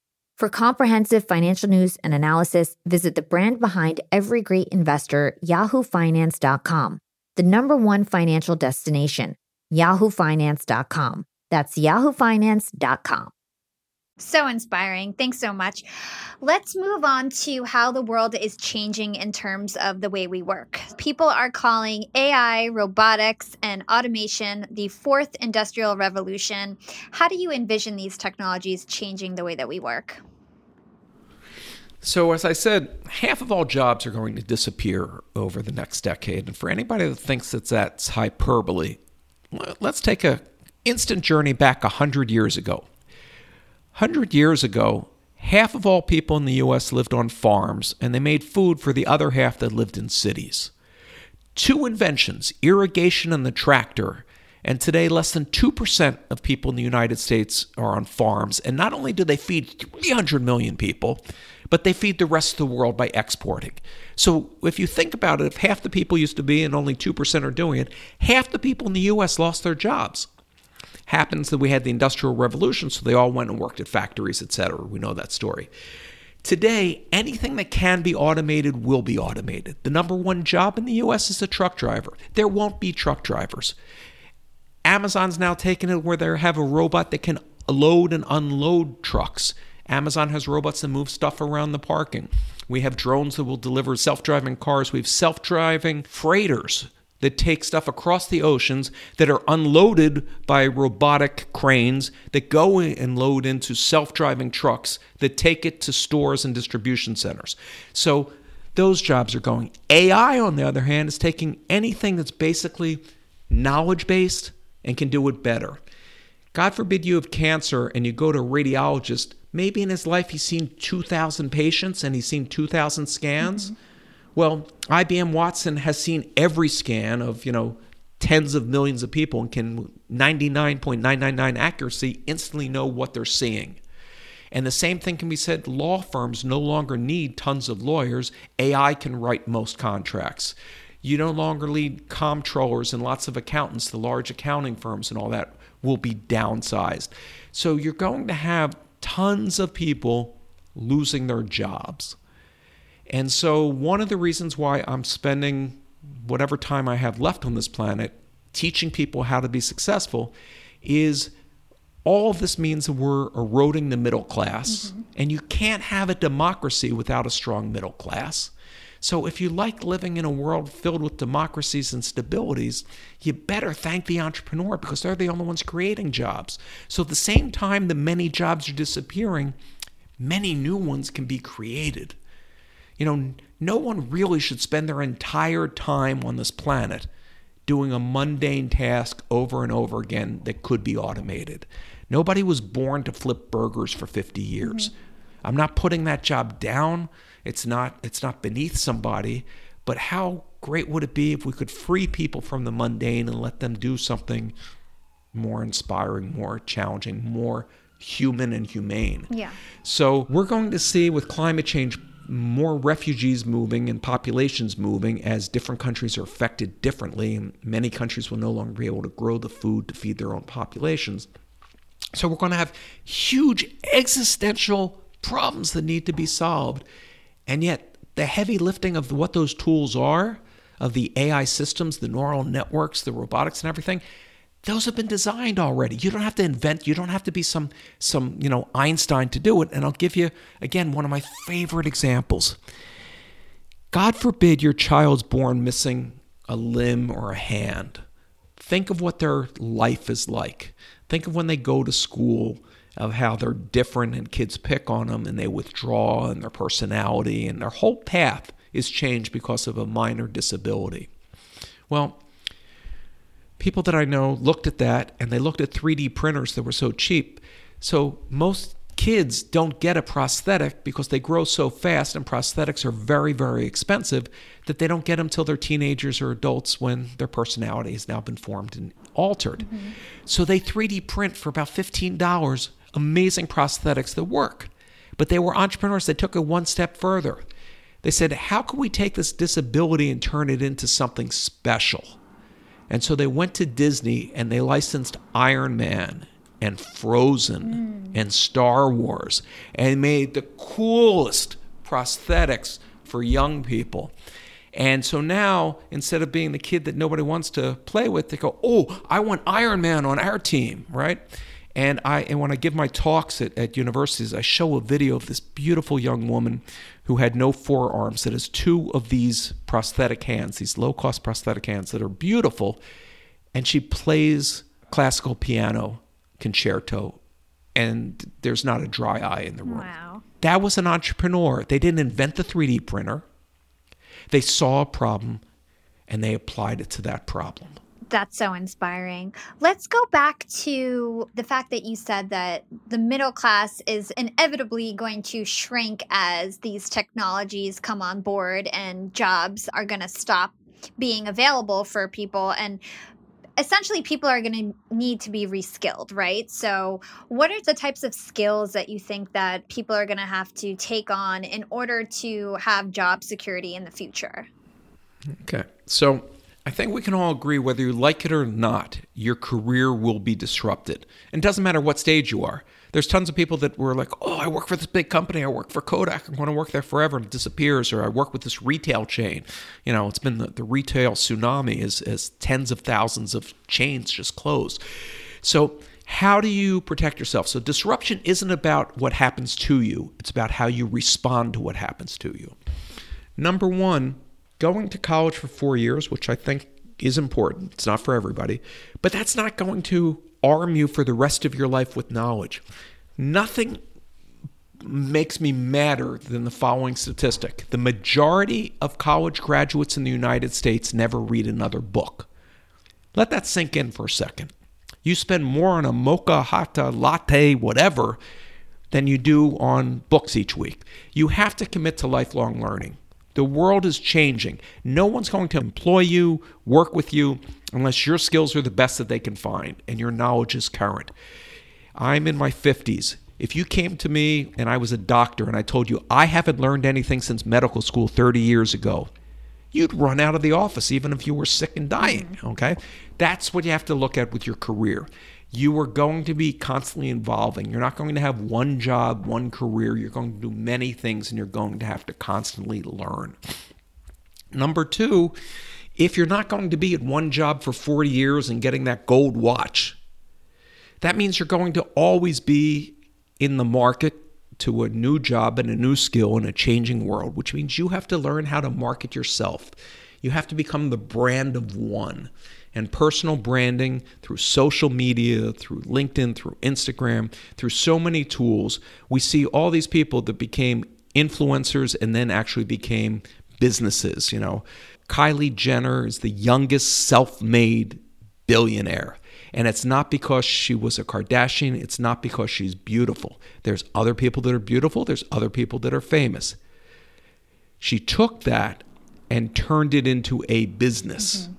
For comprehensive financial news and analysis, visit the brand behind every great investor, yahoofinance.com, the number one financial destination, yahoofinance.com. That's yahoofinance.com. So inspiring. Thanks so much. Let's move on to how the world is changing in terms of the way we work. People are calling AI, robotics, and automation the fourth industrial revolution. How do you envision these technologies changing the way that we work? So, as I said, half of all jobs are going to disappear over the next decade. And for anybody that thinks that that's hyperbole, let's take a instant journey back 100 years ago. 100 years ago, half of all people in the US lived on farms, and they made food for the other half that lived in cities. Two inventions, irrigation and the tractor, and today less than 2% of people in the United States are on farms. And not only do they feed 300 million people, but they feed the rest of the world by exporting. So if you think about it, if half the people used to be and only 2% are doing it, half the people in the US lost their jobs. Happens that we had the industrial revolution so they all went and worked at factories etc we know that story. Today anything that can be automated will be automated. The number one job in the us is a truck driver. There won't be truck drivers. Amazon's now taken it where they have a robot that can load and unload trucks amazon has robots that move stuff around the parking we have drones that will deliver self-driving cars we have self-driving freighters that take stuff across the oceans that are unloaded by robotic cranes that go and load into self driving trucks that take it to stores and distribution centers. So those jobs are going. AI, on the other hand, is taking anything that's basically knowledge based and can do it better. God forbid you have cancer and you go to a radiologist. Maybe in his life he's seen 2,000 patients and he's seen 2,000 scans. Mm-hmm well, IBM Watson has seen every scan of, you know, tens of millions of people and can 99.999 accuracy instantly know what they're seeing. And the same thing can be said law firms no longer need tons of lawyers. AI can write most contracts. You no longer need comptrollers and lots of accountants. The large accounting firms and all that will be downsized. So you're going to have tons of people losing their jobs. And so, one of the reasons why I'm spending whatever time I have left on this planet teaching people how to be successful is all of this means that we're eroding the middle class, mm-hmm. and you can't have a democracy without a strong middle class. So, if you like living in a world filled with democracies and stabilities, you better thank the entrepreneur because they're the only ones creating jobs. So, at the same time that many jobs are disappearing, many new ones can be created. You know, no one really should spend their entire time on this planet doing a mundane task over and over again that could be automated. Nobody was born to flip burgers for 50 years. Mm-hmm. I'm not putting that job down. It's not it's not beneath somebody, but how great would it be if we could free people from the mundane and let them do something more inspiring, more challenging, more human and humane. Yeah. So we're going to see with climate change more refugees moving and populations moving as different countries are affected differently and many countries will no longer be able to grow the food to feed their own populations. So we're going to have huge existential problems that need to be solved. And yet the heavy lifting of what those tools are, of the AI systems, the neural networks, the robotics and everything, those have been designed already. You don't have to invent, you don't have to be some some, you know, Einstein to do it. And I'll give you again one of my favorite examples. God forbid your child's born missing a limb or a hand. Think of what their life is like. Think of when they go to school, of how they're different and kids pick on them and they withdraw and their personality and their whole path is changed because of a minor disability. Well, people that I know looked at that and they looked at 3D printers that were so cheap. So most kids don't get a prosthetic because they grow so fast and prosthetics are very, very expensive that they don't get them till they're teenagers or adults when their personality has now been formed and altered. Mm-hmm. So they 3D print for about $15 amazing prosthetics that work. But they were entrepreneurs that took it one step further. They said, How can we take this disability and turn it into something special? And so they went to Disney and they licensed Iron Man and Frozen mm. and Star Wars and made the coolest prosthetics for young people. And so now, instead of being the kid that nobody wants to play with, they go, Oh, I want Iron Man on our team, right? And I and when I give my talks at, at universities, I show a video of this beautiful young woman who had no forearms that has two of these prosthetic hands, these low cost prosthetic hands that are beautiful. And she plays classical piano concerto, and there's not a dry eye in the room. Wow. That was an entrepreneur. They didn't invent the 3D printer, they saw a problem and they applied it to that problem. That's so inspiring. Let's go back to the fact that you said that the middle class is inevitably going to shrink as these technologies come on board and jobs are going to stop being available for people. And essentially people are going to need to be reskilled right? So what are the types of skills that you think that people are going to have to take on in order to have job security in the future? Okay. So I think we can all agree whether you like it or not, your career will be disrupted. And it doesn't matter what stage you are. There's tons of people that were like, oh, I work for this big company. I work for Kodak. I'm going to work there forever. And it disappears. Or I work with this retail chain. You know, it's been the, the retail tsunami as, as tens of thousands of chains just closed. So, how do you protect yourself? So, disruption isn't about what happens to you, it's about how you respond to what happens to you. Number one, going to college for four years, which I think is important, it's not for everybody, but that's not going to arm you for the rest of your life with knowledge. Nothing makes me madder than the following statistic the majority of college graduates in the United States never read another book. Let that sink in for a second. You spend more on a mocha, hata, latte, whatever, than you do on books each week. You have to commit to lifelong learning. The world is changing. No one's going to employ you, work with you, unless your skills are the best that they can find and your knowledge is current. I'm in my 50s. If you came to me and I was a doctor and I told you I haven't learned anything since medical school 30 years ago, you'd run out of the office even if you were sick and dying. Mm-hmm. Okay? That's what you have to look at with your career you are going to be constantly evolving. You're not going to have one job, one career. You're going to do many things and you're going to have to constantly learn. Number two, if you're not going to be at one job for 40 years and getting that gold watch, that means you're going to always be in the market to a new job and a new skill in a changing world, which means you have to learn how to market yourself. You have to become the brand of one and personal branding through social media, through LinkedIn, through Instagram, through so many tools. We see all these people that became influencers and then actually became businesses. You know, Kylie Jenner is the youngest self made billionaire. And it's not because she was a Kardashian, it's not because she's beautiful. There's other people that are beautiful, there's other people that are famous. She took that and turned it into a business. Mm-hmm.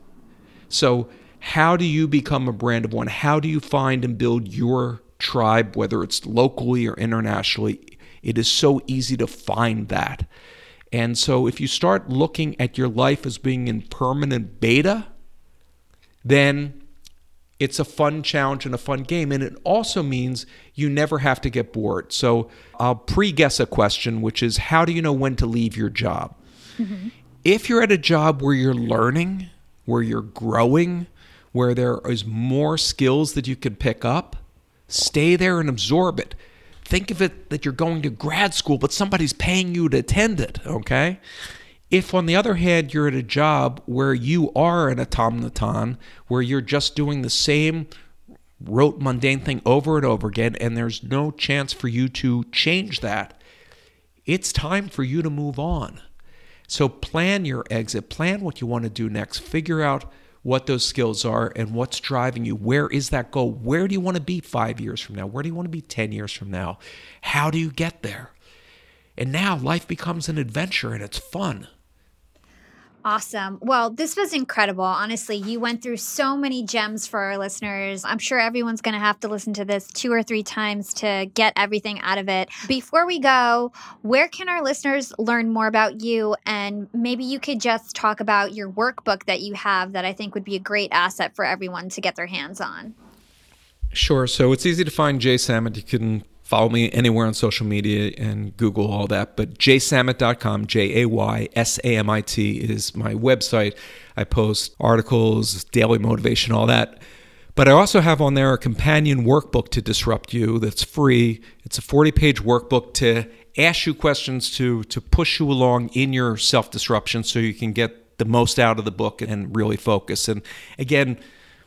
So, how do you become a brand of one? How do you find and build your tribe, whether it's locally or internationally? It is so easy to find that. And so, if you start looking at your life as being in permanent beta, then it's a fun challenge and a fun game. And it also means you never have to get bored. So I'll pre guess a question, which is how do you know when to leave your job? Mm-hmm. If you're at a job where you're learning, where you're growing, where there is more skills that you can pick up, stay there and absorb it. Think of it that you're going to grad school, but somebody's paying you to attend it, okay? If, on the other hand, you're at a job where you are an automaton, where you're just doing the same rote, mundane thing over and over again, and there's no chance for you to change that, it's time for you to move on. So plan your exit, plan what you want to do next, figure out what those skills are and what's driving you. Where is that goal? Where do you want to be five years from now? Where do you want to be 10 years from now? How do you get there? And now life becomes an adventure and it's fun. Awesome. Well, this was incredible. Honestly, you went through so many gems for our listeners. I'm sure everyone's going to have to listen to this two or three times to get everything out of it. Before we go, where can our listeners learn more about you? And maybe you could just talk about your workbook that you have that I think would be a great asset for everyone to get their hands on. Sure. So it's easy to find Jay Samit. You can Follow me anywhere on social media and Google all that. But jaysamit.com, J A Y S A M I T, is my website. I post articles, daily motivation, all that. But I also have on there a companion workbook to disrupt you that's free. It's a 40 page workbook to ask you questions to, to push you along in your self disruption so you can get the most out of the book and really focus. And again,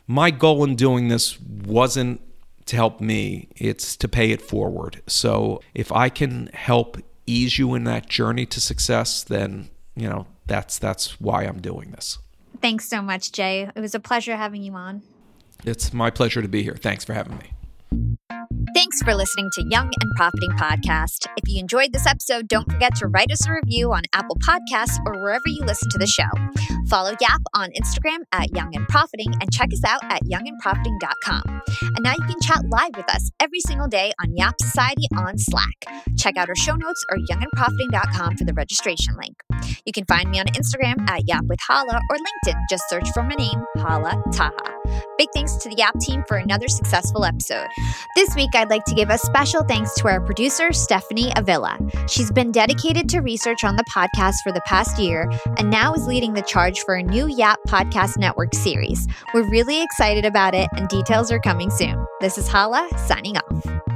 my goal in doing this wasn't to help me, it's to pay it forward. So if I can help ease you in that journey to success, then, you know, that's that's why I'm doing this. Thanks so much, Jay. It was a pleasure having you on. It's my pleasure to be here. Thanks for having me. Thanks for listening to Young and Profiting Podcast. If you enjoyed this episode, don't forget to write us a review on Apple Podcasts or wherever you listen to the show. Follow Yap on Instagram at Young and Profiting and check us out at youngandprofiting.com. And now you can chat live with us every single day on Yap Society on Slack. Check out our show notes or youngandprofiting.com for the registration link. You can find me on Instagram at Yap with Hala or LinkedIn. Just search for my name, Hala Taha. Big thanks to the Yap team for another successful episode. This week, I'd like to give a special thanks to our producer, Stephanie Avila. She's been dedicated to research on the podcast for the past year and now is leading the charge for a new Yap Podcast Network series. We're really excited about it, and details are coming soon. This is Hala signing off.